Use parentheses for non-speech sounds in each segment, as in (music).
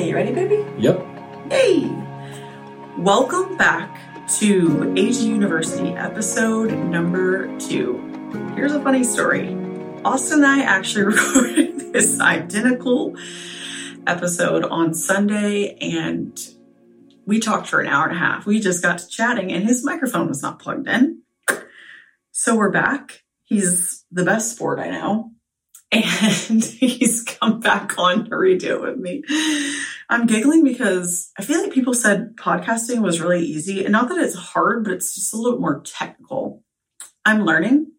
Okay, you ready, baby? Yep. Hey! Welcome back to AG University, episode number two. Here's a funny story. Austin and I actually (laughs) recorded this identical episode on Sunday, and we talked for an hour and a half. We just got to chatting, and his microphone was not plugged in. So we're back. He's the best sport I know and (laughs) he's come back on to redo it with me. I'm giggling because I feel like people said podcasting was really easy, and not that it's hard, but it's just a little more technical. I'm learning.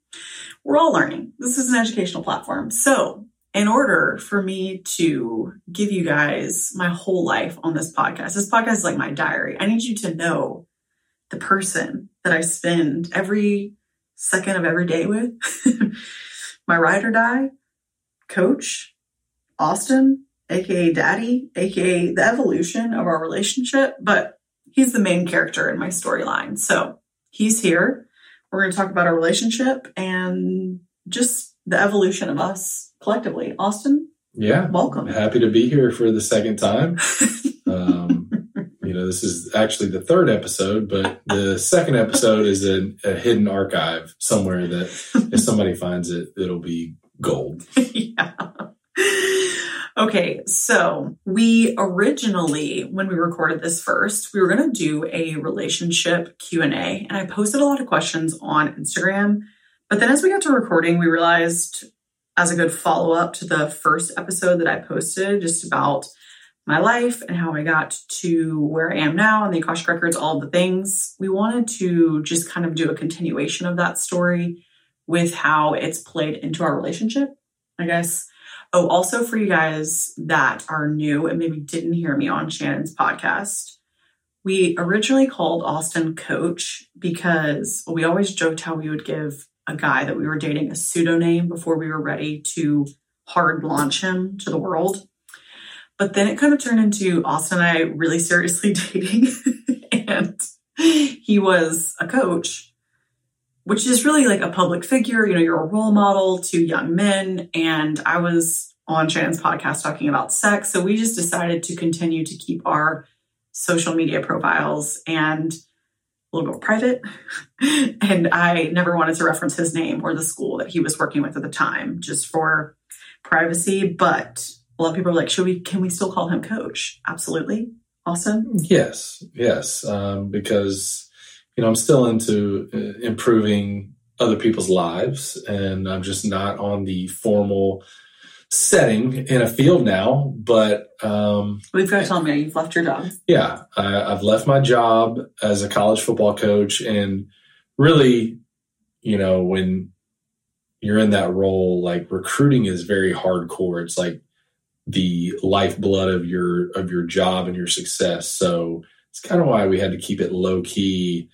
We're all learning. This is an educational platform. So, in order for me to give you guys my whole life on this podcast, this podcast is like my diary. I need you to know the person that I spend every second of every day with, (laughs) my ride or die, coach, Austin, aka Daddy, aka the evolution of our relationship, but he's the main character in my storyline. So he's here. We're going to talk about our relationship and just the evolution of us collectively. Austin? Yeah. Welcome. Happy to be here for the second time. um, (laughs) you know, this is actually the third episode, but the second episode is a, a hidden archive somewhere that if somebody finds it, it'll be gold. (laughs) yeah. Okay, so we originally, when we recorded this first, we were going to do a relationship Q and I posted a lot of questions on Instagram. But then, as we got to recording, we realized, as a good follow up to the first episode that I posted, just about my life and how I got to where I am now and the Akashic Records, all the things, we wanted to just kind of do a continuation of that story with how it's played into our relationship, I guess. Oh, also for you guys that are new and maybe didn't hear me on Shannon's podcast, we originally called Austin Coach because we always joked how we would give a guy that we were dating a pseudonym before we were ready to hard launch him to the world. But then it kind of turned into Austin and I really seriously (laughs) dating. and he was a coach which is really like a public figure. You know, you're a role model to young men. And I was on Shannon's podcast talking about sex. So we just decided to continue to keep our social media profiles and a little bit private. (laughs) and I never wanted to reference his name or the school that he was working with at the time, just for privacy. But a lot of people are like, should we, can we still call him coach? Absolutely. Awesome. Yes. Yes. Um, because you know, I'm still into uh, improving other people's lives, and I'm just not on the formal setting in a field now. But um, we've got to tell me you've left your job. Yeah, I, I've left my job as a college football coach, and really, you know, when you're in that role, like recruiting is very hardcore. It's like the lifeblood of your of your job and your success. So it's kind of why we had to keep it low key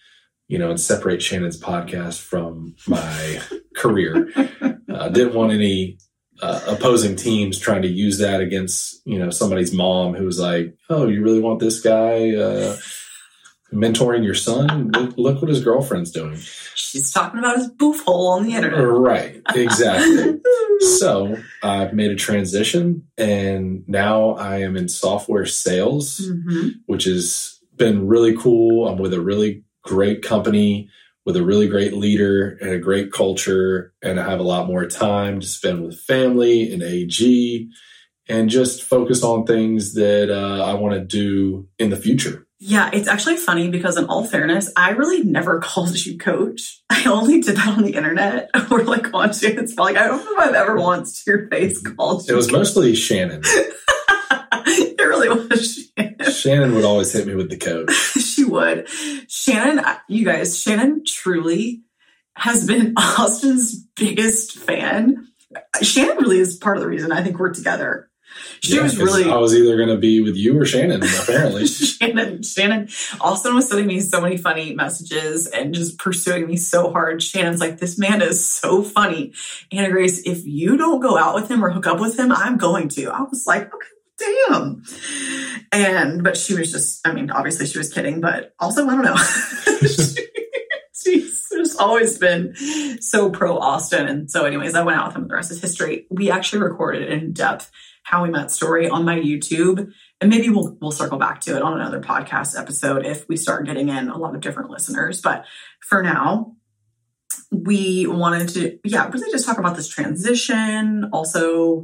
you know, and separate Shannon's podcast from my (laughs) career. Uh, didn't want any uh, opposing teams trying to use that against, you know, somebody's mom who was like, "Oh, you really want this guy uh, mentoring your son? Look, look, what his girlfriend's doing." She's talking about his boof hole on the internet. Right, exactly. (laughs) so I've made a transition, and now I am in software sales, mm-hmm. which has been really cool. I'm with a really great company with a really great leader and a great culture. And I have a lot more time to spend with family and AG and just focus on things that uh, I want to do in the future. Yeah, it's actually funny because, in all fairness, I really never (laughs) called you coach. I only did that on the internet (laughs) or like on Shannon's. Like, I don't know if I've ever once to your face called you. It was coach. mostly Shannon. (laughs) it really was Shannon. Shannon would always hit me with the coach. (laughs) she would. Shannon, you guys, Shannon truly has been (laughs) Austin's biggest fan. Shannon really is part of the reason I think we're together. She yeah, was really. I was either going to be with you or Shannon, apparently. (laughs) Shannon, Shannon, Austin was sending me so many funny messages and just pursuing me so hard. Shannon's like, this man is so funny. Anna Grace, if you don't go out with him or hook up with him, I'm going to. I was like, okay, damn. And, but she was just, I mean, obviously she was kidding, but also, I don't know. (laughs) she's just always been so pro Austin. And so, anyways, I went out with him the rest is history. We actually recorded in depth how we met story on my YouTube. and maybe we'll we'll circle back to it on another podcast episode if we start getting in a lot of different listeners. But for now, we wanted to, yeah, really just talk about this transition. Also,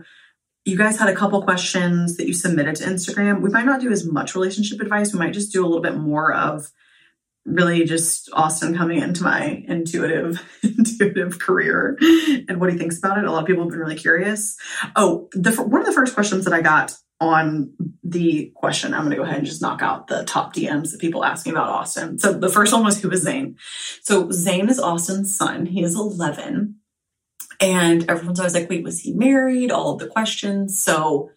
you guys had a couple questions that you submitted to Instagram. We might not do as much relationship advice. We might just do a little bit more of really just Austin coming into my intuitive (laughs) intuitive career and what he thinks about it. A lot of people have been really curious. Oh, the one of the first questions that I got on the question, I'm going to go ahead and just knock out the top DMs that people ask me about Austin. So the first one was who is Zane? So Zane is Austin's son. He is 11. And everyone's always like, wait, was he married? All of the questions. So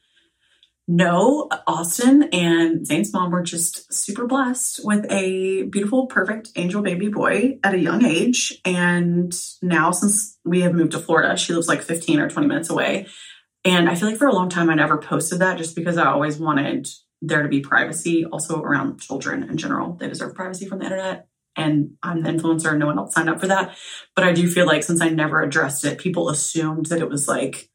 no, Austin and Zane's mom were just super blessed with a beautiful, perfect angel baby boy at a young age. And now, since we have moved to Florida, she lives like 15 or 20 minutes away. And I feel like for a long time, I never posted that just because I always wanted there to be privacy also around children in general. They deserve privacy from the internet. And I'm the influencer, and no one else signed up for that. But I do feel like since I never addressed it, people assumed that it was like,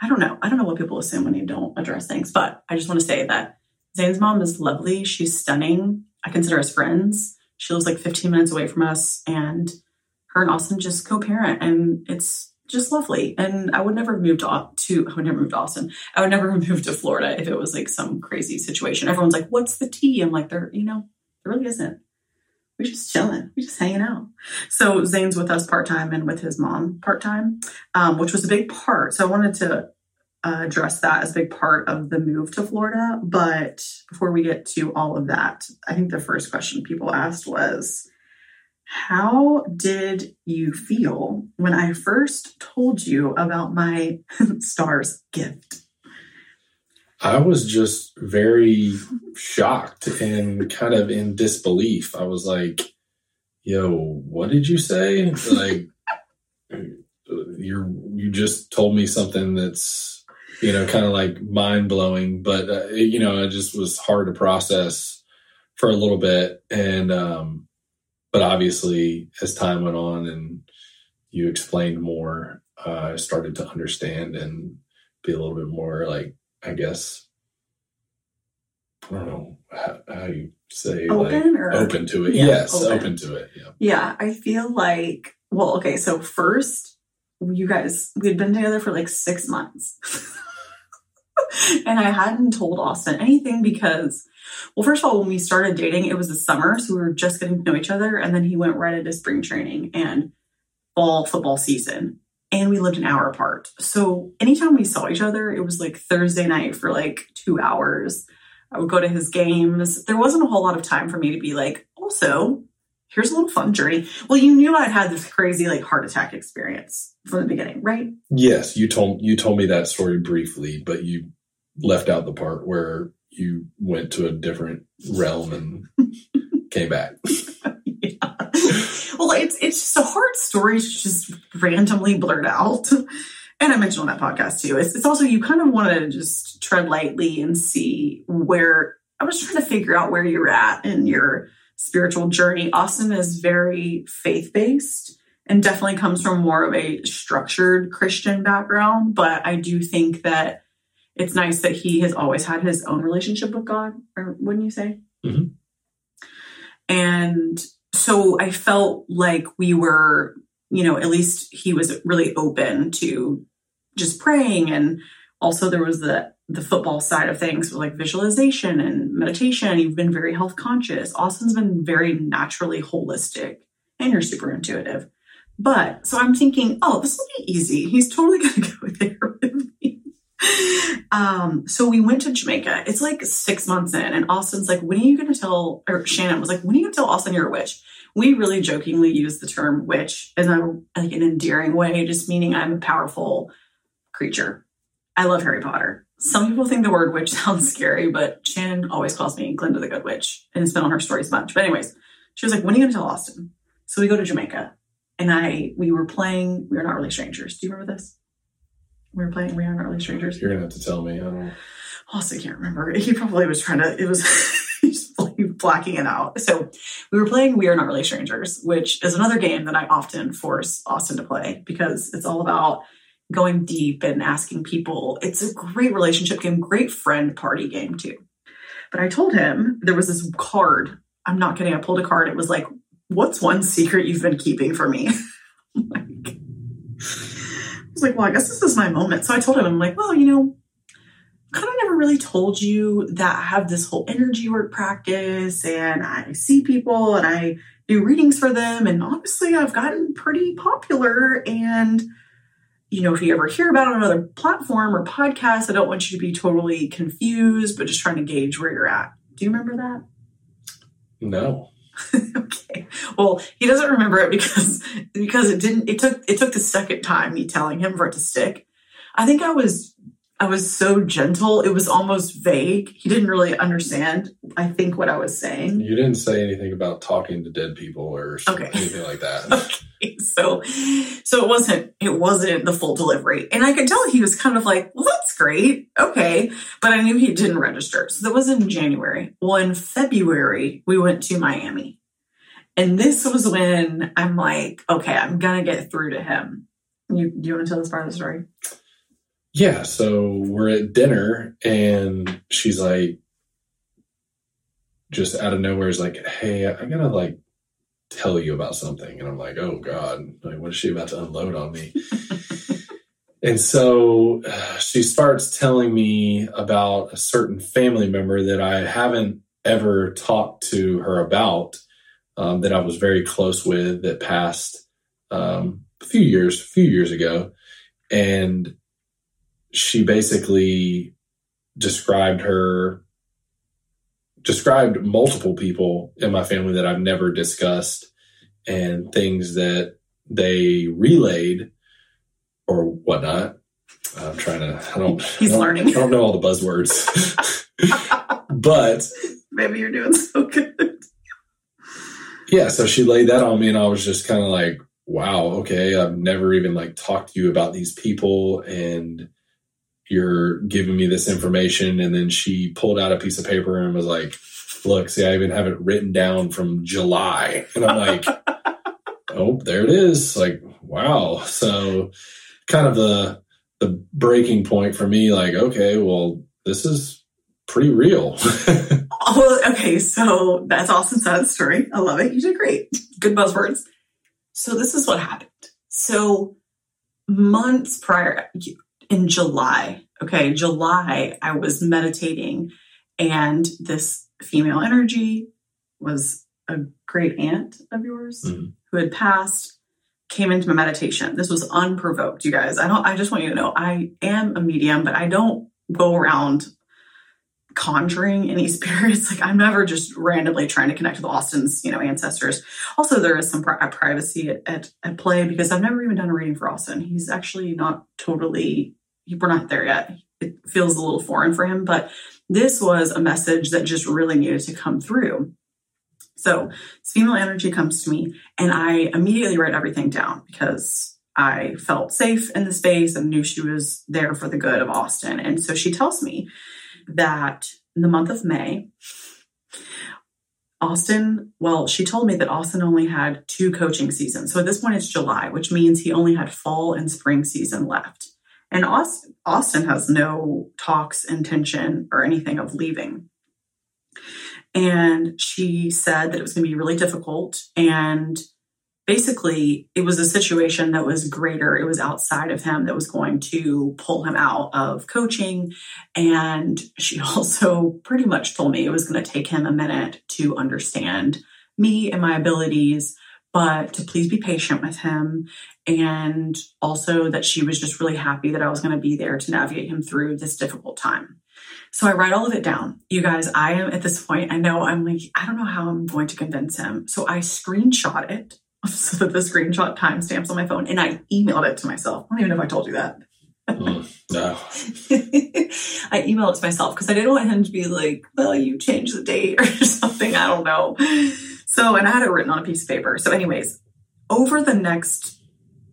I don't know. I don't know what people assume when you don't address things, but I just want to say that Zane's mom is lovely. She's stunning. I consider us friends. She lives like 15 minutes away from us, and her and Austin just co-parent, and it's just lovely. And I would never move to, to I would never move to Austin. I would never move to Florida if it was like some crazy situation. Everyone's like, "What's the tea?" I'm like, "There, you know, there really isn't. We're just chilling. We're just hanging out." So Zane's with us part time and with his mom part time, um, which was a big part. So I wanted to uh, address that as a big part of the move to Florida. But before we get to all of that, I think the first question people asked was, how did you feel when I first told you about my (laughs) stars gift? I was just very shocked and kind of in disbelief. I was like, yo, what did you say? Like, you're, you just told me something that's you know, kind of like mind blowing. But uh, it, you know, it just was hard to process for a little bit, and um, but obviously, as time went on and you explained more, uh, I started to understand and be a little bit more like, I guess, I don't know how, how you say open like, or open to it. Yeah, yes, open. open to it. Yeah. Yeah, I feel like well, okay, so first you guys we'd been together for like six months. (laughs) and I hadn't told Austin anything because, well, first of all, when we started dating, it was the summer, so we were just getting to know each other. And then he went right into spring training and fall football season. And we lived an hour apart. So anytime we saw each other, it was like Thursday night for like two hours. I would go to his games. There wasn't a whole lot of time for me to be like, also, here's a little fun journey. Well, you knew I'd had this crazy like heart attack experience from the beginning, right? Yes, you told you told me that story briefly, but you left out the part where you went to a different realm and (laughs) came back. (laughs) yeah. Well, it's it's just a hard story to just randomly blurt out. And I mentioned on that podcast too. It's, it's also you kind of want to just tread lightly and see where I was trying to figure out where you're at in your spiritual journey. Austin is very faith based and definitely comes from more of a structured Christian background. But I do think that it's nice that he has always had his own relationship with God, or wouldn't you say? Mhm. And so I felt like we were, you know, at least he was really open to just praying. And also there was the the football side of things with like visualization and meditation. You've been very health conscious. Austin's been very naturally holistic and you're super intuitive. But so I'm thinking, oh, this will be easy. He's totally gonna (laughs) go there with. Um, so we went to Jamaica. It's like six months in, and Austin's like, when are you gonna tell or Shannon was like, when are you gonna tell Austin you're a witch? We really jokingly use the term witch in a like an endearing way, just meaning I'm a powerful creature. I love Harry Potter. Some people think the word witch (laughs) sounds scary, but Shannon always calls me Glinda the Good Witch, and it's been on her stories much. But anyways, she was like, "When are you gonna tell Austin?" So we go to Jamaica, and I we were playing. We were not really strangers. Do you remember this? We were playing. We are not really strangers. You're gonna have to tell me. I don't. Also, can't remember. (laughs) He probably was trying to. It was (laughs) just blacking it out. So we were playing We Are Not Really Strangers, which is another game that I often force Austin to play because it's all about going deep and asking people. It's a great relationship game, great friend party game too. But I told him there was this card. I'm not kidding. I pulled a card. It was like, What's one secret you've been keeping for me? (laughs) like, I was like, Well, I guess this is my moment. So I told him, I'm like, Well, you know, kind of never really told you that I have this whole energy work practice and I see people and I do readings for them. And honestly, I've gotten pretty popular. And, you know, if you ever hear about another platform or podcast, I don't want you to be totally confused, but just trying to gauge where you're at. Do you remember that? No. (laughs) okay. Well, he doesn't remember it because because it didn't it took it took the second time me telling him for it to stick. I think I was I was so gentle. It was almost vague. He didn't really understand, I think, what I was saying. You didn't say anything about talking to dead people or Okay. anything like that. (laughs) Okay, (laughs) so so it wasn't it wasn't the full delivery. And I could tell he was kind of like, well, that's great. Okay. But I knew he didn't register. So that was in January. Well, in February, we went to Miami. And this was when I'm like, okay, I'm gonna get through to him. You do you want to tell this part of the story? Yeah, so we're at dinner and she's like, just out of nowhere is like, hey, I gotta like tell you about something. And I'm like, oh God, like what is she about to unload on me? (laughs) and so she starts telling me about a certain family member that I haven't ever talked to her about, um, that I was very close with that passed um, a few years, a few years ago. And she basically described her described multiple people in my family that I've never discussed and things that they relayed or whatnot. I'm trying to I don't He's I don't, learning. I don't know all the buzzwords. (laughs) but Maybe you're doing so good. yeah, so she laid that on me and I was just kind of like, wow, okay, I've never even like talked to you about these people and you're giving me this information and then she pulled out a piece of paper and was like look see i even have it written down from july and i'm like (laughs) oh there it is like wow so kind of the the breaking point for me like okay well this is pretty real (laughs) Oh, okay. So that's Austin Sad's story. I love it. You did great. Good buzzwords. So this is what happened. So months prior, in July, okay, July, I was meditating, and this female energy was a great aunt of yours Mhm. who had passed came into my meditation. This was unprovoked you guys. I don't i just want you to know i am a medium but i don't go around conjuring any (laughs) spirits. Like i'm never just randomly trying to connect with austin's you know ancestors. Also there is some pri- privacy at, at, at play because i've never even done a reading for austin. He's actually not totally we're not there yet. It feels a little foreign for him but this was a message that just really needed to come through. So this female energy comes to me and i immediately write everything down because i felt safe in the space and knew she was there for the good of austin. And so she tells me that in the month of may austin well she told me that austin only had two coaching seasons. So at this point it's july which means he only had fall and spring season left and austin, austin has no talks intention or anything of leaving. And she said that it was going to be really difficult and basically it was a situation that was greater. It was outside of him that was going to pull him out of coaching and she (laughs) also pretty much told me it was going to take him a minute to understand me and my abilities but to please be patient with him and also that she was just really happy that I was going to be there to navigate him through this difficult time. So I write all of it down. You guys, I am at this point, I know I'm like, I don't know how I'm going to convince him. So I screenshot it (laughs) so that the screenshot timestamps on my phone and I emailed it to myself. I don't even know if I told you that. Mm, no (laughs) I emailed it to myself because I didn't want him to be like, well, you changed the date (laughs) or something. I don't know. So, and I had it written on a piece of paper. So, anyways, over the next,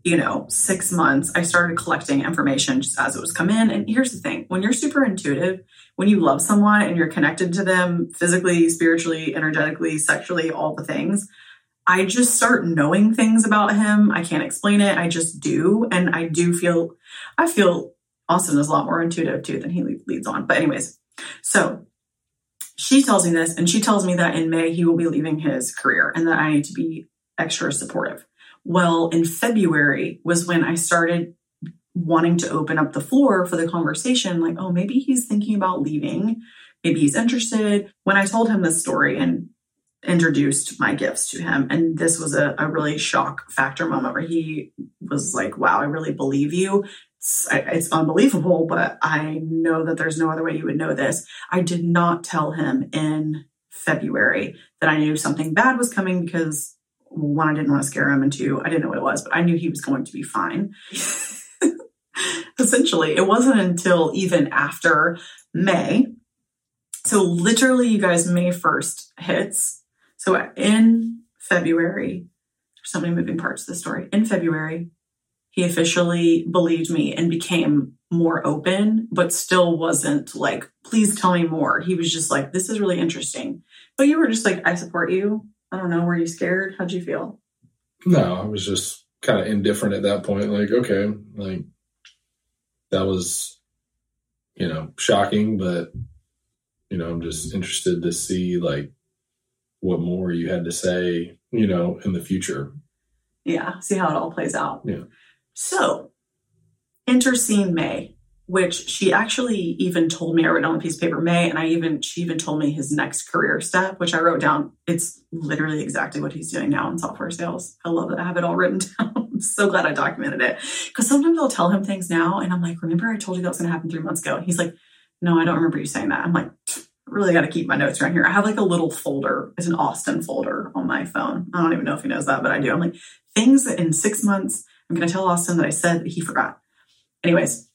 you know, six months, I started collecting information just as it was come in. And here's the thing when you're super intuitive, when you love someone and you're connected to them physically, spiritually, energetically, sexually, all the things, I just start knowing things about him. I can't explain it. I just do. And I do feel, I feel Austin is a lot more intuitive too than he leads on. But, anyways, so she tells me this, and she tells me that in May he will be leaving his career and that I need to be extra supportive. Well, in February was when I started wanting to open up the floor for the conversation like, oh, maybe he's thinking about leaving. Maybe he's interested. When I told him this story and introduced my gifts to him, and this was a, a really shock factor moment where he was like, wow, I really believe you. It's, it's unbelievable, but I know that there's no other way you would know this. I did not tell him in February that I knew something bad was coming because one, I didn't want to scare him, and two, I didn't know what it was, but I knew he was going to be fine. (laughs) Essentially, it wasn't until even after May. So, literally, you guys, May 1st hits. So, in February, there's so many moving parts to the story. In February, he officially believed me and became more open, but still wasn't like, please tell me more. He was just like, this is really interesting. But you were just like, I support you. I don't know. Were you scared? How'd you feel? No, I was just kind of indifferent at that point. Like, okay, like that was, you know, shocking, but you know, I'm just interested to see like what more you had to say, you know, in the future. Yeah, see how it all plays out. Yeah. So, enter scene May which she actually even told me I wrote down on a piece of paper May, and I even she even told me his next career step, which I wrote down. It's literally exactly what he's doing now in software sales. I love that I have it all written (laughs) down. I'm so glad I documented it because sometimes I'll tell him things now, and I'm like, "Remember, I told you that was going to happen three months ago." And he's like, "No, I don't remember you saying that." I'm like, "Really got to keep my notes around here." I have like a little folder. It's an Austin folder on my phone. I don't even know if he knows that, but I do. I'm like, things in six months I'm going to tell Austin that I said that he forgot. Anyways,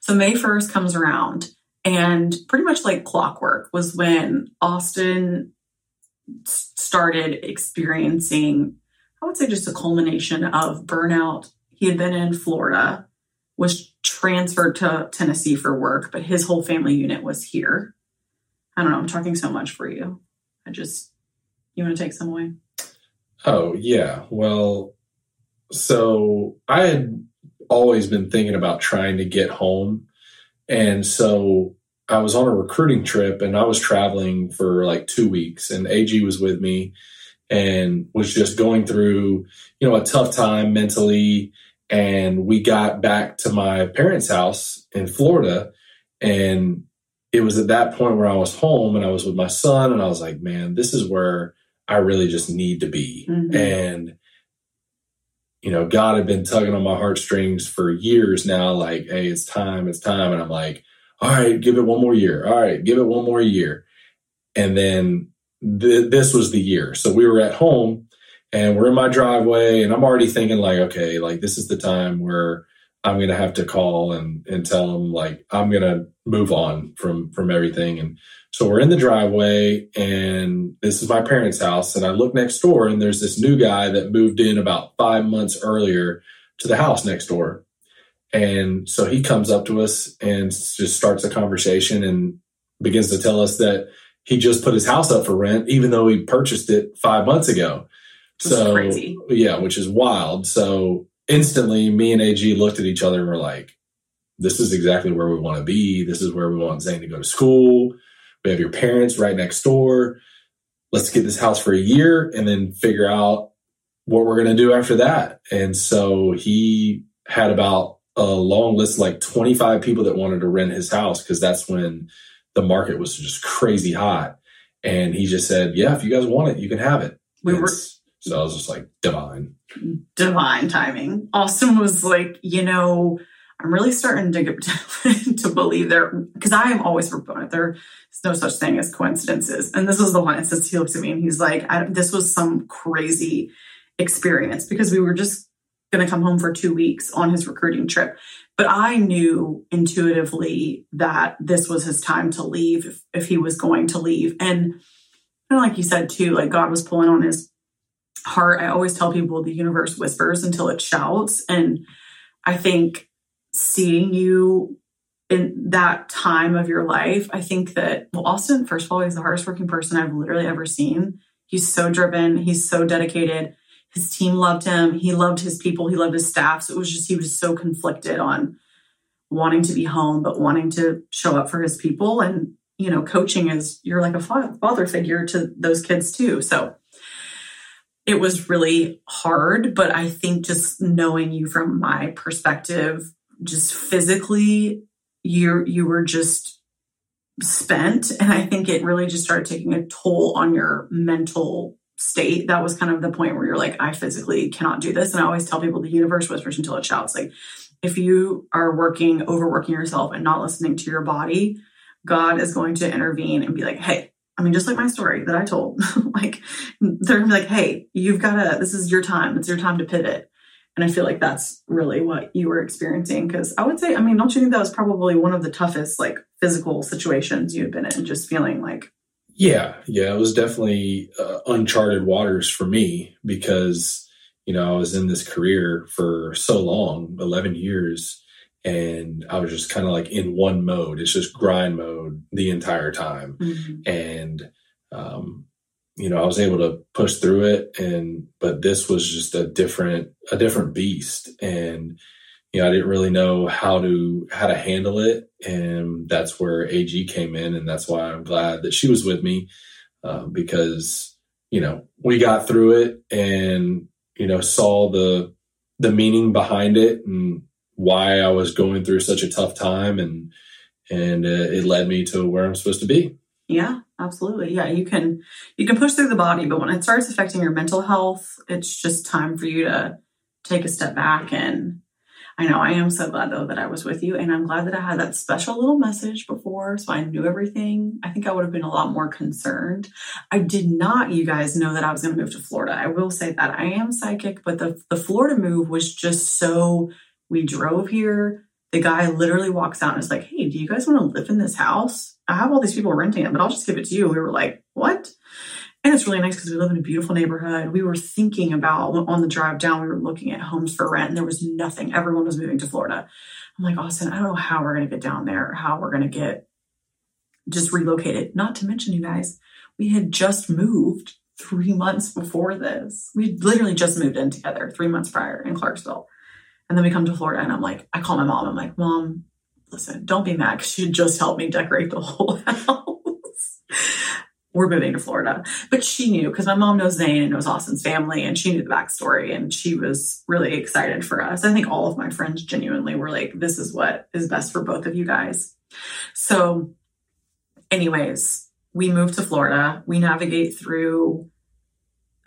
so May 1st comes around, and pretty much like clockwork was when Austin started experiencing, I would say, just a culmination of burnout. He had been in Florida, was transferred to Tennessee for work, but his whole family unit was here. I don't know. I'm talking so much for you. I just, you want to take some away? Oh, yeah. Well, so I had always been thinking about trying to get home. And so I was on a recruiting trip and I was traveling for like two weeks and AG was with me and was just going through, you know, a tough time mentally. And we got back to my parents' house in Florida. And it was at that point where I was home and I was with my son and I was like, man, this is where I really just need to be. Mm-hmm. And you know, God had been tugging on my heartstrings for years now, like, hey, it's time, it's time. And I'm like, all right, give it one more year. All right, give it one more year. And then th- this was the year. So we were at home and we're in my driveway and I'm already thinking like, okay, like this is the time where I'm going to have to call and, and tell them like, I'm going to move on from, from everything. And so we're in the driveway and this is my parents' house. And I look next door and there's this new guy that moved in about five months earlier to the house next door. And so he comes up to us and just starts a conversation and begins to tell us that he just put his house up for rent, even though he purchased it five months ago. so crazy. yeah, which is wild. So instantly me and AG looked at each other and were like, this is exactly where we want to be. This is where we want Zane to go to school we have your parents right next door. Let's get this house for a year and then figure out what we're going to do after that. And so he had about a long list, like 25 people that wanted to rent his house because that's when the market was just crazy hot. And he just said, Yeah, if you guys want it, you can have it. We were. So I was just like, divine. Divine timing. Austin was like, you know, I'm really starting to (laughs) to believe there because I am always proponent. There's no such thing as coincidences, and this is the one instance he looks at me and he's like, "This was some crazy experience because we were just going to come home for two weeks on his recruiting trip." But I knew intuitively that this was his time to leave if, if he was going to leave, and kind of like you said too, like God was pulling on his heart. I always tell people the universe whispers until it shouts, and I think seeing you in that time of your life, I think that, well, Austin, first of all, he's the hardest working person I've literally ever seen. He's so driven, he's so dedicated. His team loved him, he loved his people, he loved his staff. So it was just, he was so conflicted on wanting to be home, but wanting to show up for his people. And, you know, coaching is you're like a father figure to those kids too. So it was really hard, but I think just knowing you from my perspective, just physically, you you were just spent, and I think it really just started taking a toll on your mental state. That was kind of the point where you're like, I physically cannot do this. And I always tell people the universe whispers until it shouts. Like, if you are working, overworking yourself, and not listening to your body, God is going to intervene and be like, hey, I mean, just like my story that I told, (laughs) like they're gonna be like, hey, you've gotta, this is your time. It's your time to pivot. And I feel like that's really what you were experiencing. Cause I would say, I mean, don't you think that was probably one of the toughest like physical situations you had been in, just feeling like. Yeah. Yeah. It was definitely uh, uncharted waters for me because, you know, I was in this career for so long, 11 years and I was just kind of like in one mode. It's just grind mode the entire time. Mm-hmm. And, um, you know, I was able to push through it and, but this was just a different, a different beast. And, you know, I didn't really know how to, how to handle it. And that's where AG came in. And that's why I'm glad that she was with me, um, because, you know, we got through it and, you know, saw the, the meaning behind it and, why I was going through such a tough time and and uh, it led me to where I'm supposed to be. Yeah, absolutely. Yeah, you can you can push through the body, but when it starts affecting your mental health, it's just time for you to take a step back and I know I am so glad though that I was with you and I'm glad that I had that special little message before so I knew everything. I think I would have been a lot more concerned. I did not you guys know that I was going to move to Florida. I will say that I am psychic, but the the Florida move was just so we drove here. The guy literally walks out and is like, Hey, do you guys want to live in this house? I have all these people renting it, but I'll just give it to you. We were like, What? And it's really nice because we live in a beautiful neighborhood. We were thinking about on the drive down, we were looking at homes for rent and there was nothing. Everyone was moving to Florida. I'm like, Austin, I don't know how we're going to get down there, how we're going to get just relocated. Not to mention, you guys, we had just moved three months before this. We literally just moved in together three months prior in Clarksville. And then we come to Florida and I'm like, I call my mom. I'm like, Mom, listen, don't be mad because she just helped me decorate the (laughs) whole house. We're moving to Florida. But she knew because my mom knows Zane and knows Austin's family and she knew the backstory and she was really excited for us. I think all of my friends genuinely were like, this is what is best for both of you guys. So, anyways, we move to Florida. We navigate through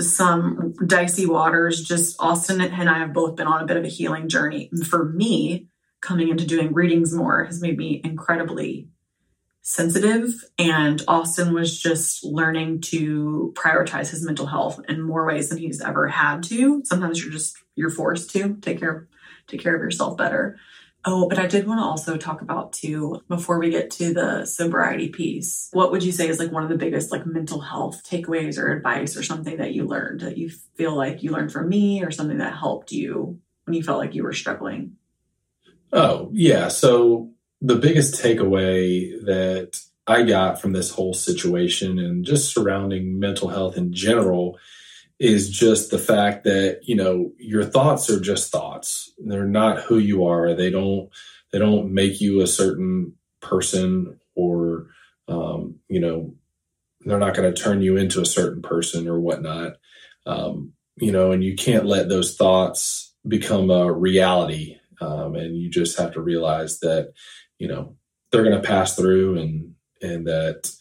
some dicey waters. Just Austin and I have both been on a bit of a healing journey. for me, coming into doing readings more has made me incredibly sensitive. And Austin was just learning to prioritize his mental health in more ways than he's ever had to. Sometimes you're just you're forced to take care take care of yourself better. Oh, but I did want to also talk about too, before we get to the sobriety piece, what would you say is like one of the biggest like mental health takeaways or advice or something that you learned that you feel like you learned from me or something that helped you when you felt like you were struggling? Oh, yeah. So the biggest takeaway that I got from this whole situation and just surrounding mental health in general is just the fact that you know your thoughts are just thoughts. They're not who you are. They don't they don't make you a certain person or um, you know they're not going to turn you into a certain person or whatnot. Um, you know and you can't let those thoughts become a reality um, and you just have to realize that you know they're going to pass through and and that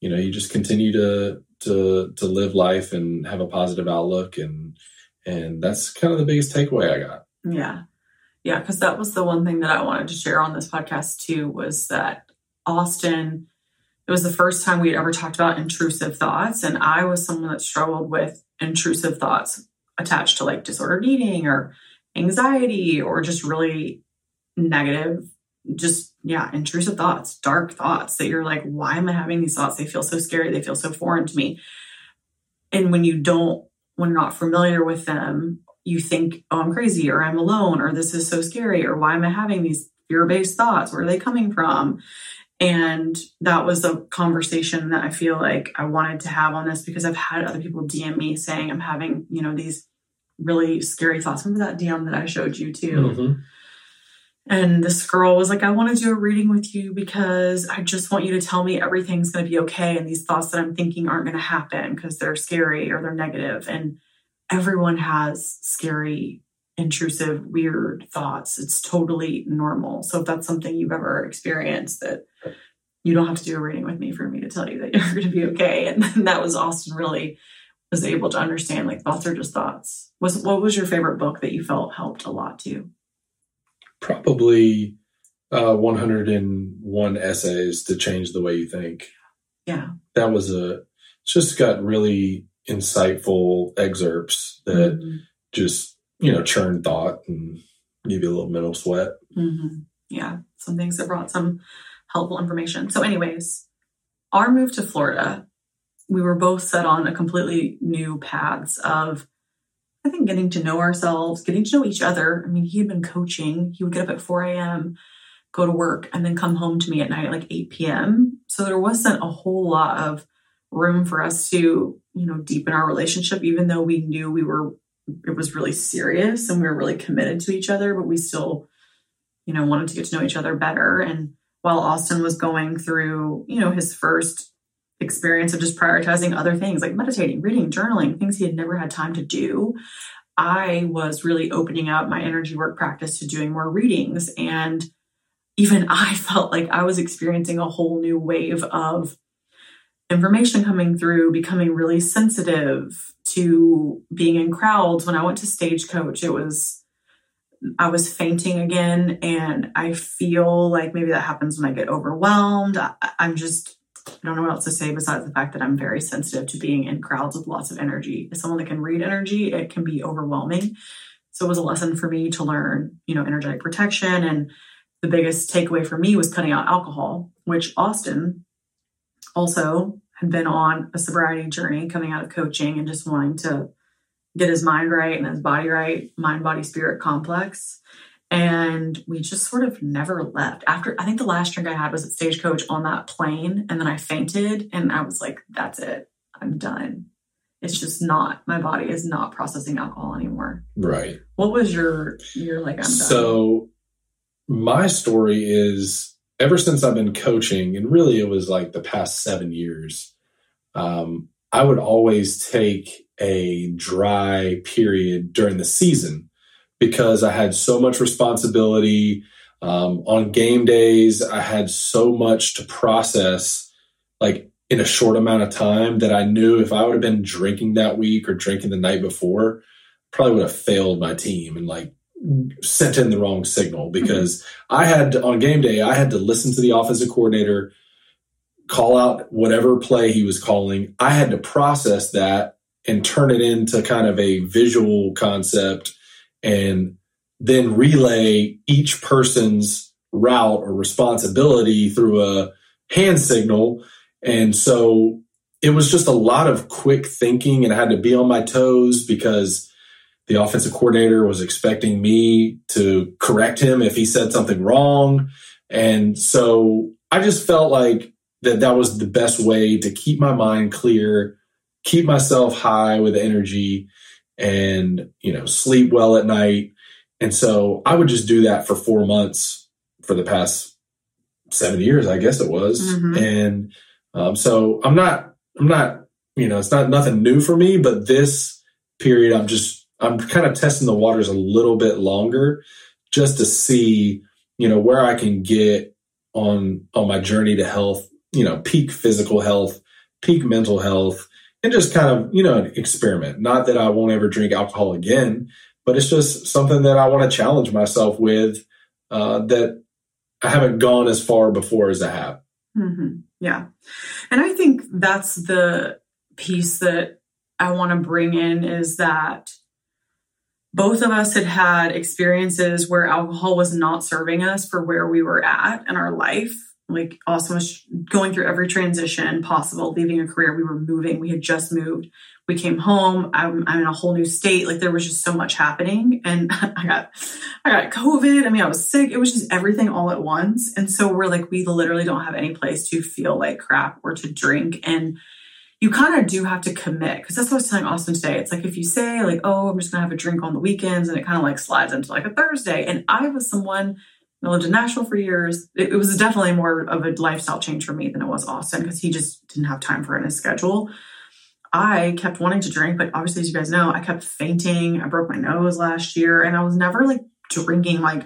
you know you just continue to to to live life and have a positive outlook and and that's kind of the biggest takeaway I got. Yeah. Yeah, because that was the one thing that I wanted to share on this podcast too was that Austin, it was the first time we'd ever talked about intrusive thoughts. And I was someone that struggled with intrusive thoughts attached to like disordered eating or anxiety or just really negative just yeah intrusive thoughts dark thoughts that you're like why am i having these thoughts? They feel so scary. They feel so foreign to me. And when you don't when you're not familiar with them you think oh i'm crazy or i'm alone or this is so scary or why am i having these fear-based thoughts? Where are they coming from? And that was a conversation that i feel like i wanted to have on this because i've had other people dm me saying i'm having you know these really scary thoughts. Remember that dm that i showed you too? Mm-hmm And this girl was like, I want to do a reading with you because I just want you to tell me everything's going to be okay. And these thoughts that I'm thinking aren't going to happen because they're scary or they're negative. And everyone has scary, intrusive, weird thoughts. It's totally normal. So if that's something you've ever experienced, that you don't have to do a reading with me for me to tell you that you're going to be okay. And that was Austin really was able to understand like thoughts are just thoughts. Was what was your favorite book that you felt helped a lot too? Probably uh, 101 essays to change the way you think. Yeah. That was a, just got really insightful excerpts that mm-hmm. just, you know, churn thought and give you a little mental sweat. Mm-hmm. Yeah. Some things that brought some helpful information. So, anyways, our move to Florida, we were both set on a completely new paths of I think getting to know ourselves, getting to know each other. I mean, he had been coaching. He would get up at 4 a.m., go to work, and then come home to me at night at like 8 p.m. So there wasn't a whole lot of room for us to, you know, deepen our relationship, even though we knew we were, it was really serious and we were really committed to each other, but we still, you know, wanted to get to know each other better. And while Austin was going through, you know, his first experience of just prioritizing other things like meditating, reading, journaling, things he had never had time to do. I was really opening up my energy work practice to doing more readings. And even I (laughs) felt like I was experiencing a whole new wave of information coming through, becoming really sensitive to being in crowds. When I went to Stagecoach, it was, I was fainting again. And I feel like maybe that happens when I get overwhelmed. I, am just, I don't know what else to say besides the fact that I'm very sensitive to being in crowds with lots of energy. As someone that can read energy, it can be overwhelming. So it was a lesson for me to learn, you know, energetic protection. And the biggest takeaway for me was cutting out alcohol, which Austin also had been on a sobriety journey coming out of coaching and just wanting to get his mind right and his body right, mind, body, spirit complex and we just sort of never left. After I think the last drink I had was at Stagecoach on that plane, and then I fainted, and I was like, "That's it, I'm done." It's just not my body is not processing alcohol anymore. Right. What was your your like? I'm done. So my story is ever since I've been coaching, and really it was like the past seven years. Um, I would always take a dry period during the season because I had so much responsibility. Um, on game days, I had so much to process, like in a short amount of time, that I knew if I would have been drinking that week or drinking the night before, probably would have failed my team and like sent in the wrong signal mm-hmm. because mm-hmm. I had to, on game day, I had to listen to the offensive coordinator call out whatever play he was calling. I had to process that and turn it into kind of a visual concept and then relay each person's route or responsibility through a hand signal. And so it was just a lot of quick thinking and I had to be on my toes because the offensive coordinator was expecting me to correct him if he said something wrong. And so I just felt like that that was the best way to keep my mind clear, keep myself high with energy and, you know, sleep well at night. And so I would just do that for four months for the past seven years, I guess it was. Mm-hmm. And um, so I'm not, I'm not, you know, it's not nothing new for me, but this period, I'm just, I'm kind of testing the waters a little bit longer just to see, you know, where I can get on, on my journey to health, you know, peak physical health, peak mental health, and just kind of, you know, experiment. Not that I won't ever drink alcohol again, but it's just something that I want to challenge myself with uh, that I haven't gone as far before as I have. Mm-hmm. Yeah. And I think that's the piece that I want to bring in is that both of us had had experiences where alcohol was not serving us for where we were at in our life like was going through every transition possible, leaving a career. We were moving. We had just moved. We came home. I'm, I'm in a whole new state. Like there was just so much happening, and (laughs) I got, I got COVID. I mean, I was sick. It was just everything all at once. And so we're like, we literally don't have any place to feel like crap or to drink. And you kind of do have to commit because that's what I was telling Austin today. It's like if you say like, oh, I'm just gonna have a drink on the weekends, and it kind of like slides into like a Thursday. And I was someone I lived in Nashville for years. It, it was definitely more of a lifestyle change for me than it was Austin because he just didn't have time for it in his schedule. I kept wanting to drink, but obviously, as you guys know, I kept fainting. I broke my nose last year, and I was never like drinking. Like,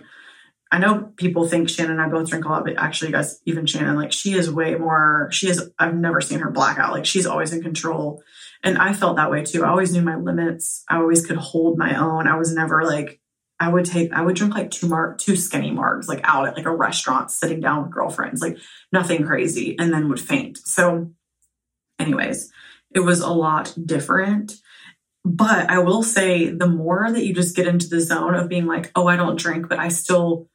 I know people think Shannon and I both drink a lot, but actually, guys, even Shannon, like, she is way more. She is. I've never seen her blackout. Like, she's always in control, and I felt that way too. I always knew my limits. I always could hold my own. I was never like. I would take. I would drink like two mar, two skinny margs, like out at like a restaurant, sitting down with girlfriends, like nothing crazy, and then would faint. So, anyways it was a lot different. But I will say, the more that you just get into the zone of being like, oh, I don't drink, but I still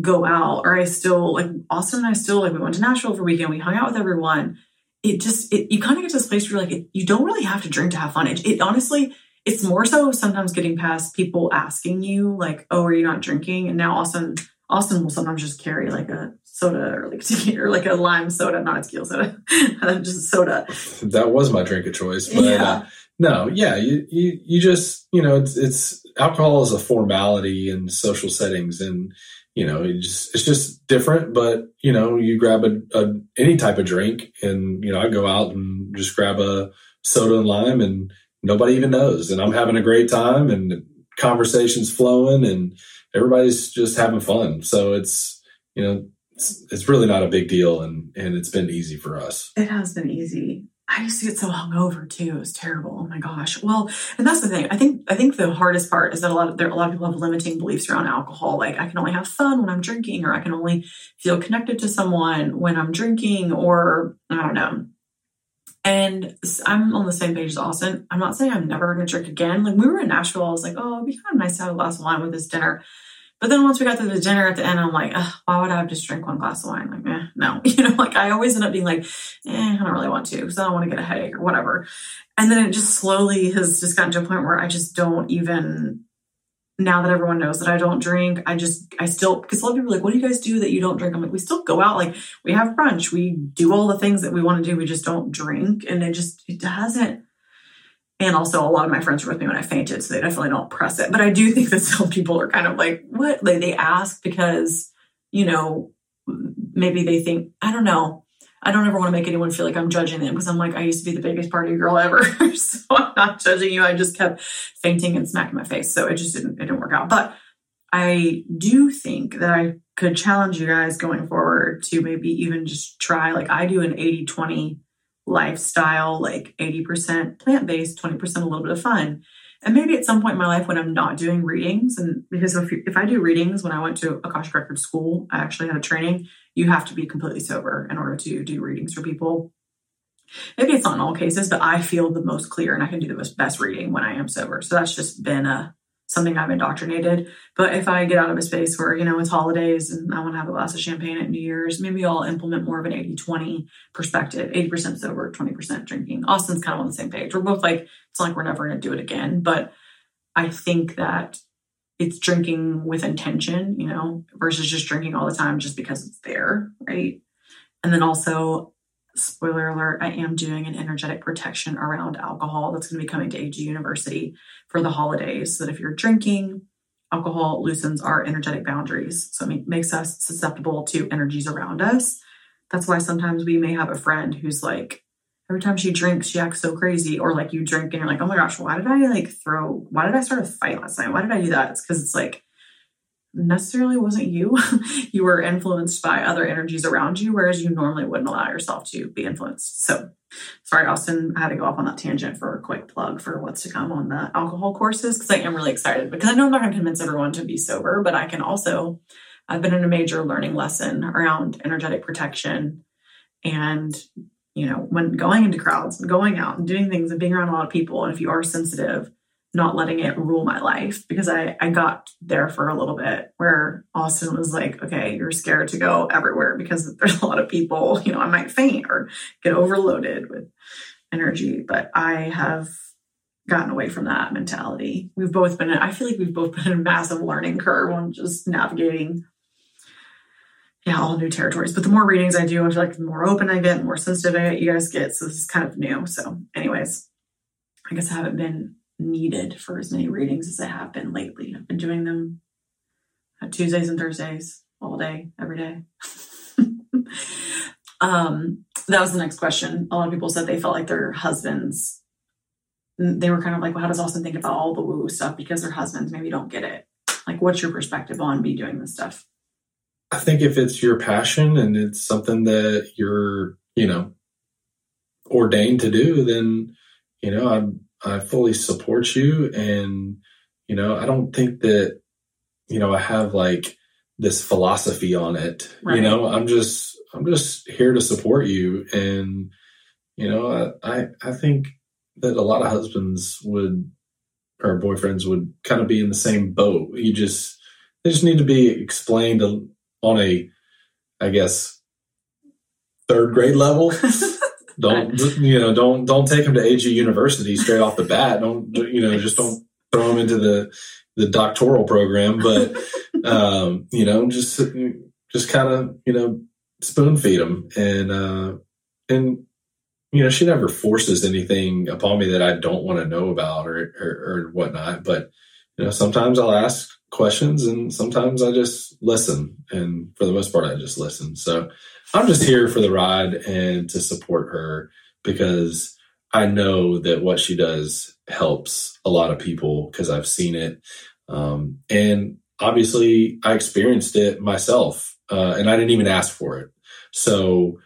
go out, or I still like Austin and I still like we went to Nashville for a weekend, we hung out with everyone. It just it, you kind of get to this place where you're like, you don't really have to drink to have fun. It, it honestly, it's more so sometimes getting past people asking you like, oh, are you not drinking? And now Austin Austin will sometimes just carry like a soda or like (laughs) tequila or like a lime soda, not a tequila soda, (laughs) just soda. That was my drink of choice. But yeah. Uh, no, yeah, you, you you just you know it's it's alcohol is a formality in social settings, and you know it just it's just different. But you know you grab a, a any type of drink, and you know I go out and just grab a soda and lime, and nobody even knows, and I'm having a great time, and conversations flowing, and everybody's just having fun. So it's you know it's, it's really not a big deal, and and it's been easy for us. It has been easy. I used to get so hungover too. It was terrible. Oh my gosh. Well, and that's the thing. I think I think the hardest part is that a lot of there a lot of people have limiting beliefs around alcohol. Like I can only have fun when I'm drinking, or I can only feel connected to someone when I'm drinking, or I don't know. And I'm on the same page as Austin. I'm not saying I'm never going to drink again. Like we were in Nashville, I was like, oh, it'd be kind of nice to have a glass of wine with this dinner. But then once we got to the dinner at the end, I'm like, why would I just drink one glass of wine? Like, eh, no, (laughs) you know, like I always end up being like, eh, I don't really want to because I don't want to get a headache or whatever. And then it just slowly has just gotten to a point where I just don't even. Now that everyone knows that I don't drink, I just I still because a lot of people are like, what do you guys do that you don't drink? I'm like, we still go out, like we have brunch, we do all the things that we want to do, we just don't drink, and it just it doesn't and also, a lot of my friends were with me when I fainted, so they definitely don't press it. But I do think that (laughs) some people are kind of like, what? Like they ask because, you know, maybe they think, I don't know. I don't ever want to make anyone feel like I'm judging them because I'm like, I used to be the biggest party girl ever. (laughs) so I'm not judging you. I just kept fainting and smacking my face. So it just didn't, it didn't work out. But I do think that I could challenge you guys going forward to maybe even just try, like I do an 80 20 lifestyle, like 80% plant based, 20% a little bit of fun. And maybe at some point in my life when I'm not doing readings, and because if, if I do readings, when I went to Akashic Record School, I actually had a training, you have to be completely sober in order to do readings for people. Maybe it's not in all cases, but I feel the most clear and I can do the best reading when I am sober. So that's just been a something I've indoctrinated. But if I get out of a space where, you know, it's holidays and I want to have a glass of champagne at New Year's, maybe I'll implement more of an 80 20 perspective 80% sober, 20% drinking. Austin's kind of on the same page. We're both like, it's like we're never going to do it again. But I think that it's drinking with intention, you know, versus just drinking all the time just because it's there. Right. And then also, spoiler alert, I am doing an energetic protection around alcohol that's going to be coming to AG University for the holidays. So that if you're drinking, alcohol loosens our energetic boundaries. So it makes us susceptible to energies around us. That's why sometimes we may have a friend who's like, every time she drinks, she acts so crazy. Or like you drink and you're like, oh my gosh, why did I like throw, why did I start a fight last night? Why did I do that? It's because it's like, necessarily wasn't you. (laughs) you were influenced by other energies around you, whereas you normally wouldn't allow yourself to be influenced. So, sorry, Austin, I had to go off on that tangent for a quick plug for what's to come on the alcohol courses because I am really excited because I know I'm not going to convince everyone to be sober, but I can also, I've been in a major learning lesson around energetic protection and you know, when going into crowds and going out and doing things and being around a lot of people, and if you are sensitive, not letting it rule my life because I, I got there for a little bit where Austin was like, okay, you're scared to go everywhere because there's a lot of people, (laughs) you know, I might faint or get overloaded with energy. But I have gotten away from that mentality. We've both been, I feel like we've both been in a massive learning curve on just navigating, yeah, all new territories. But the more readings I do, I feel like the more open I get, the more sensitive I get, you guys get. So this is kind of new. So, anyways, I guess I haven't been needed for as many readings as I have been lately. I've been doing them Tuesdays and Thursdays. all day, every day. (laughs) um, that was the next question. A lot of people said they felt like their husbands, they were kind of like, well, how does Austin think about all the woo woo stuff because their husbands maybe don't get it? Like, what's your perspective on me doing this stuff? I think if it's your passion and it's something that you're, you know, ordained to do, then, you know, I, I fully support you. And, you know, I don't think that, you know, I have like this philosophy on it. Right. You know, I'm just, I'm just here to support you. And, you know, I, I, I think that a lot of husbands would, or boyfriends would kind of be in the same boat. You just, they just need to be explained on a, I guess, third grade level. (laughs) don't you know? Don't don't take them to AG University straight off the bat. Don't you know? Just don't throw them into the the doctoral program. But um, you know, just just kind of you know spoon feed them and uh, and you know she never forces anything upon me that I don't want to know about or, or or whatnot. But you know, sometimes I'll ask questions and sometimes I just listen. And for the most part, I just listen. So I'm just here for the ride and to support her because I know that what she does helps a lot of people because I've seen it. Um, and obviously, I experienced it myself uh, and I didn't even ask for it. So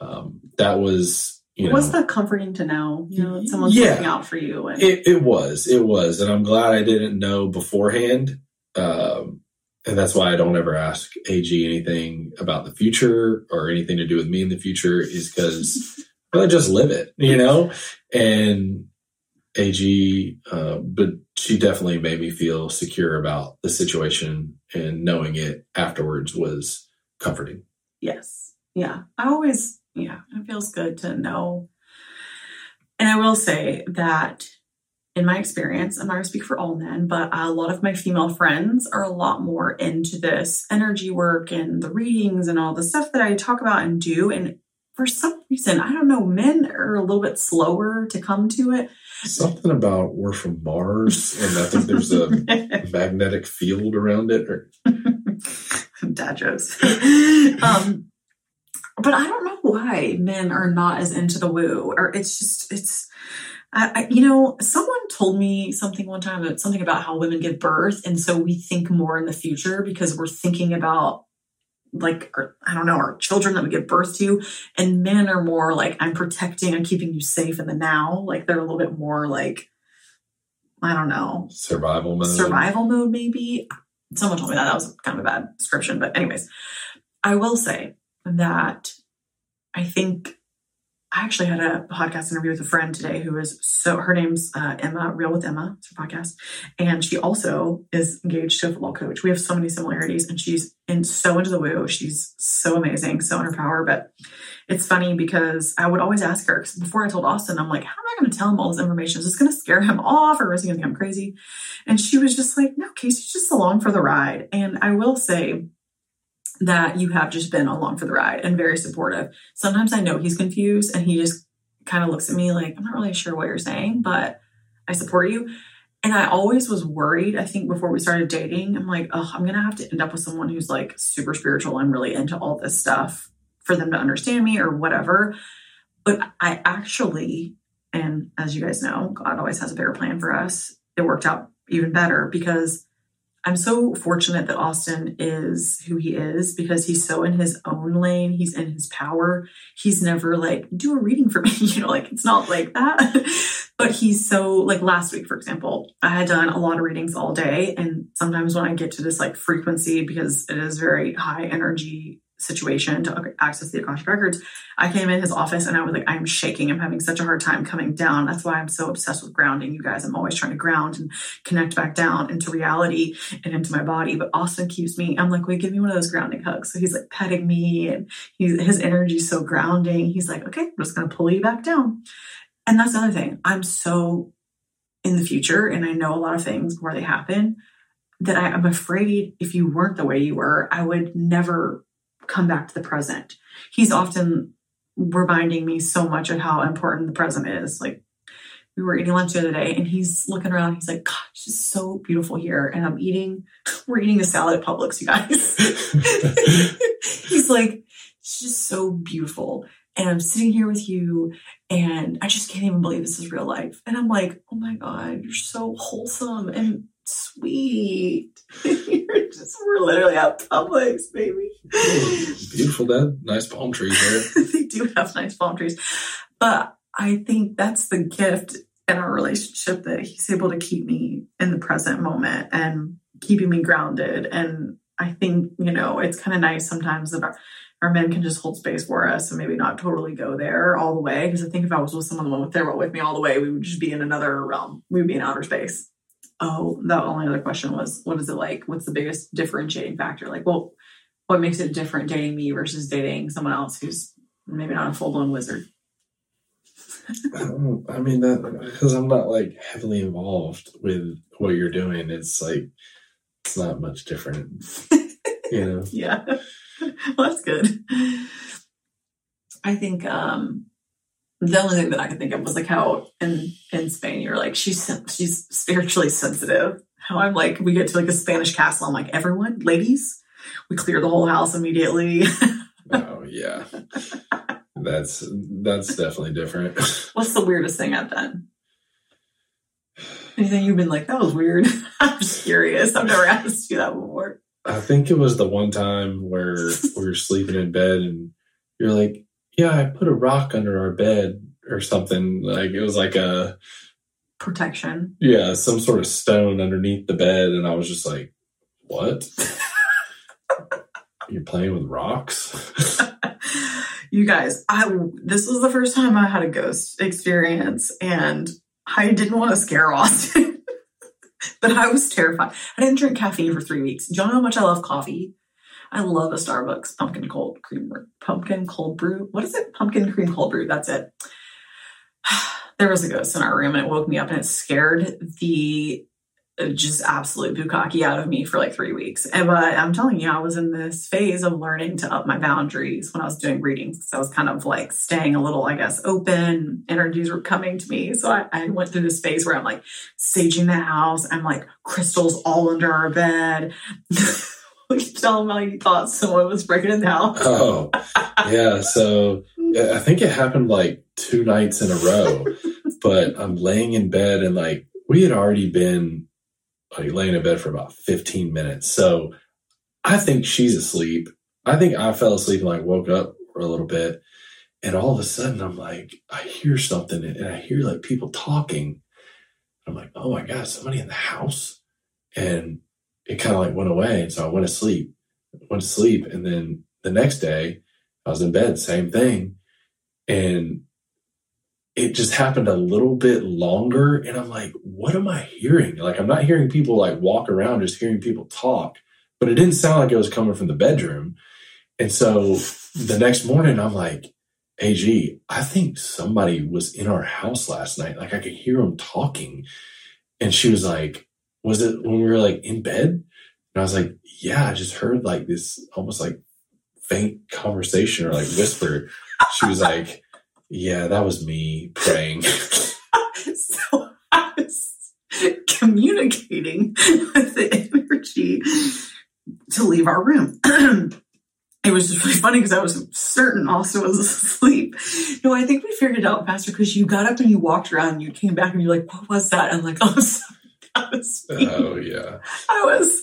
um, that was. You know, was that comforting to know? You know, someone's yeah, looking out for you. And- it, it was, it was, and I'm glad I didn't know beforehand um, and that's why I don't ever ask AG anything about the future or anything to do with me in the future is because I just live it, you know? And AG, uh, but she definitely made me feel secure about the situation and knowing it afterwards was comforting. Yes. Yeah. I always, yeah, it feels good to know. And I will say that in my experience, I'm not going to speak for all men, but a lot of my female friends are a lot more into this energy work and the readings and all the stuff that I talk about and do. And for some reason, I don't know, men are a little bit slower to come to it. Something about we're from Mars, and I think there's a (laughs) magnetic field around it. Or... (laughs) Dad jokes. (laughs) um, but I don't know why men are not as into the woo, or it's just it's I, you know, someone told me something one time, about, something about how women give birth. And so we think more in the future because we're thinking about like, our, I don't know, our children that we give birth to. And men are more like, I'm protecting I'm keeping you safe in the now. Like they're a little bit more like, I don't know. Survival mode. Survival mode, maybe. Someone told me that. That was kind of a bad description. But, anyways, I will say that I think I actually had a podcast interview with a friend today who is so her name's uh, Emma, Real with Emma, it's her podcast, and she also is engaged to a football coach. We have so many similarities, and she's in so into the woo. She's so amazing, so in her power. But it's funny because I would always ask her before I told Austin, I'm like, how am I going to tell him all this information? Is this going to scare him (laughs) off, or is he going to think I'm crazy? And she was just like, no, Casey's just along for the ride. And I will say that you have just been along for the ride and very supportive. Sometimes I know he's confused and he just kind of looks at me like, I'm not really sure what you're saying, but I support you. And I always was worried. I think before we started dating, I'm like, oh, I'm going to have to end up with someone who's like super spiritual and really into all this stuff for them to understand me or whatever. But I actually, and as you guys know, God always has a bigger plan for us. It worked out even better because I'm so fortunate that Austin is who he is because he's so in his own lane. He's in his power. He's never like, do a reading for me. (laughs) You know, like it's not like that. (laughs) but he's so, like last week, for example, I had done a lot of readings all day. And sometimes when I get to this like frequency, because it is very high energy situation to access the Akashic records, I came in his office and I was like, I'm shaking. I'm having such a hard time coming down. That's why I'm so obsessed with grounding, you guys. I'm always trying to ground and connect back down into reality and into my body. But Austin keeps me, I'm like, wait, give me one of those grounding hugs. So he's like petting me and he's, his energy is so grounding. He's like, okay, I'm just going to pull you back down. And that's another thing. I'm so in the future and I know a lot of things before they happen that I, I'm afraid if you weren't the way you were, I would never come back to the present. He's often reminding me so much of how important the present is. Like we were eating lunch the other day and he's looking around. He's like, God, it's just so beautiful here. And I'm eating, (laughs) we're eating a salad at Publix, you guys. (laughs) he's like, it's just so beautiful. And I'm sitting here with you and I just can't even believe this is real life. And I'm like, oh my God, you're so wholesome and sweet. (laughs) you're just, we're literally at Publix, baby. (laughs) Beautiful, that nice palm trees there. (laughs) they do have nice palm trees. But I think that's the gift in our relationship that he's able to keep me in the present moment and keeping me grounded. And I think, you know, it's kind of nice sometimes that our, our men can just hold space for us and maybe not totally go there all the way. Because I think if I was with someone that went there with me all the way, we would just be in another realm. We would be in outer space. Oh, the only other question was, what is it like? What's the biggest differentiating factor? Like, well, what makes it different dating me versus dating someone else who's maybe not a full blown wizard? I, mean that because I'm not like heavily involved with what you're doing. It's like it's not much different, (laughs) you know. yeah, (laughs) well, that's good. I think um the only thing that I could think of was like how in in Spain you're like she's she's spiritually sensitive. How I'm like we get to like a Spanish castle. I'm like everyone, ladies, we clear the whole house immediately. (laughs) oh yeah. That's that's definitely different. (laughs) What's the weirdest thing I've done? Anything you've been like, that was weird? (laughs) I'm just curious. I've never asked you that before. I think it was the one time where we were sleeping in bed and you're like, Yeah, I put a rock under our bed or something. Like it was like a protection. Yeah, some sort of stone underneath the bed. And I was just like, What? (laughs) You're playing with rocks? (laughs) you guys, I this was the first time I had a ghost experience, and I didn't want to scare Austin, (laughs) but I was terrified. I didn't drink caffeine for three weeks. Do you know how much I love coffee? I love a Starbucks pumpkin cold cream, pumpkin cold brew. What is it? Pumpkin cream cold brew. That's it. (sighs) There was a ghost in our room and it woke me up and it scared the uh, just absolute bukkake out of me for like three weeks. And but I'm telling you, I was in this phase of learning to up my boundaries when I was doing readings. I was kind of like staying a little, I guess, open. Energies were coming to me. So I, I went through this phase where I'm like saging the house. I'm like crystals all under our bed. (laughs) tell them how you thought someone was breaking house. Oh, yeah. So I think it happened like two nights in a row. but I'm laying in bed and like we had already been like laying in bed for about 15 minutes. So I think she's asleep. I think I fell asleep and like woke up for a little bit. And all of a sudden I'm like, I hear something and I hear like people talking. I'm like, oh my God, somebody in the house. And it kind of like went away. And so I went to sleep, went to sleep. And then the next day I was in bed, same thing. And it just happened a little bit longer. And I'm like, what am I hearing? Like, I'm not hearing people like walk around, just hearing people talk, but it didn't sound like it was coming from the bedroom. And so the next morning, I'm like, AG, I think somebody was in our house last night. Like, I could hear them talking. And she was like, was it when we were like in bed? And I was like, yeah, I just heard like this almost like faint conversation or like whisper. She was like, yeah, that was me praying. (laughs) so I was communicating with the energy to leave our room. (clears throat) it was just really funny because I was certain Austin was asleep. No, I think we figured it out faster because you got up and you walked around and you came back and you're like, what was that? I'm like, oh, sorry. (laughs) That was me. Oh, yeah. I was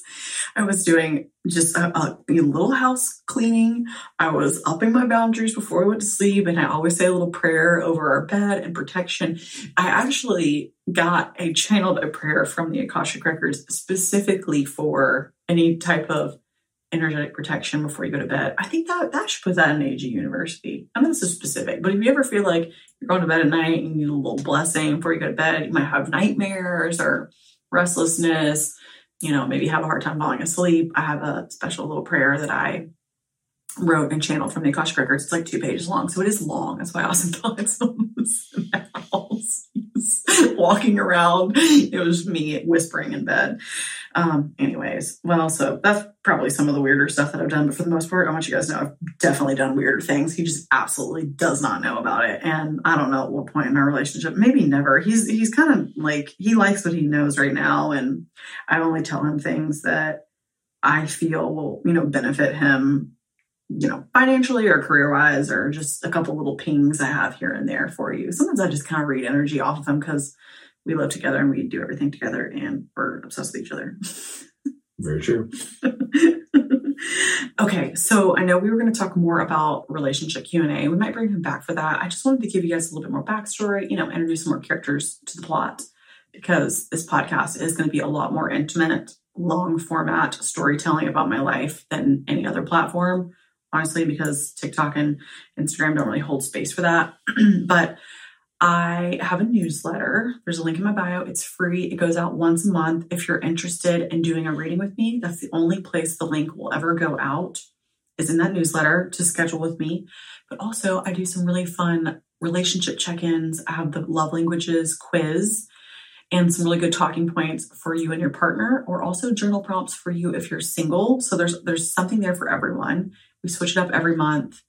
I was doing just a, a, little house cleaning. I was upping my boundaries before I went to sleep. And I always say a little prayer over our bed and protection. I actually got a channeled a prayer from the Akashic Records specifically for any type of energetic protection before you go to bed. I think that that should put that in AG University. I know this is specific, but if you ever feel like you're going to bed at night and you need a little blessing before you go to bed, you might have nightmares or restlessness you know, maybe have a hard time falling asleep, I have a special little prayer that I wrote and channeled from the Akashic Records. It's like two pages long, so it is long. That's why I also thought it's. (laughs) walking around. It was me whispering in bed. Um, anyways, well, so that's probably some of the weirder stuff that I've done. But for the most part, I want you guys to know I've definitely done weirder things. He just absolutely does not know about it. And I don't know at what point in our relationship, maybe never. He's he's kind of like he likes what he knows right now. And I only tell him things that I feel will, you know, benefit him you know, financially or career wise, or just a couple little pings I have here and there for you. Sometimes I just kind of read energy off of them because we live together and we do everything together and we're obsessed with each other. Very true. (laughs) okay, so I know we were going to talk more about relationship Q and A. We might bring him back for that. I just wanted to give you guys a little bit more backstory. You know, introduce some more characters to the plot because this podcast is going to be a lot more intimate, long format storytelling about my life than any other platform honestly, because TikTok and Instagram don't really hold space for that. (clears throat) but I have a newsletter. There's a link in my bio. It's free. It goes out once a month. If you're interested in doing a reading with me, that's the only place the link will ever go out is in that newsletter to schedule with me. But also, I do some really fun relationship check-ins. I have the love languages quiz and some really good talking points for you and your partner or also journal prompts for you if you're single. So there's there's something there for everyone. We switch it up every month.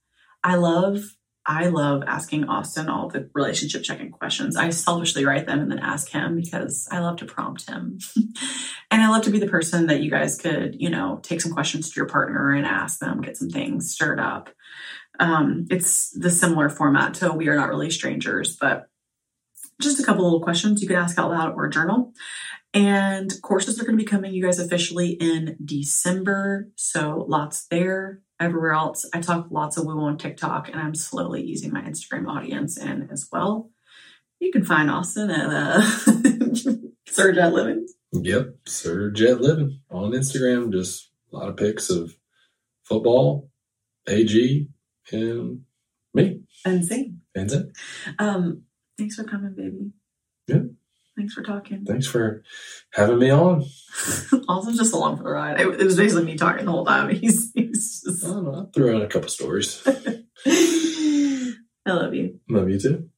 I love I love asking Austin all the relationship check-in questions. I selfishly write them and then ask him because I love to prompt him. (laughs) and I love to be the person that you guys could, you know, take some questions to your partner and ask them, get some things stirred up. Um, it's the similar format to We Are Not Really Strangers, but just a couple little questions you could ask out loud or journal. And courses are going to be coming, you guys, officially in December. So lots there everywhere else. I talk lots of woo on TikTok, and I'm slowly easing my Instagram audience in as well. You can find Austin at uh, (laughs) Sir Jet Living. Yep, Sir Jet Living on Instagram. Just a lot of pics of football, AG, and me. And Zane. And Zane. Um, thanks for coming, baby. Yeah. Thanks for talking. Thanks for having me on. (laughs) also, just along for the ride. It, it, was basically me talking the whole time. (laughs) He's, he's just. I don't know. I threw out a couple stories. (laughs) I love you. Love you too.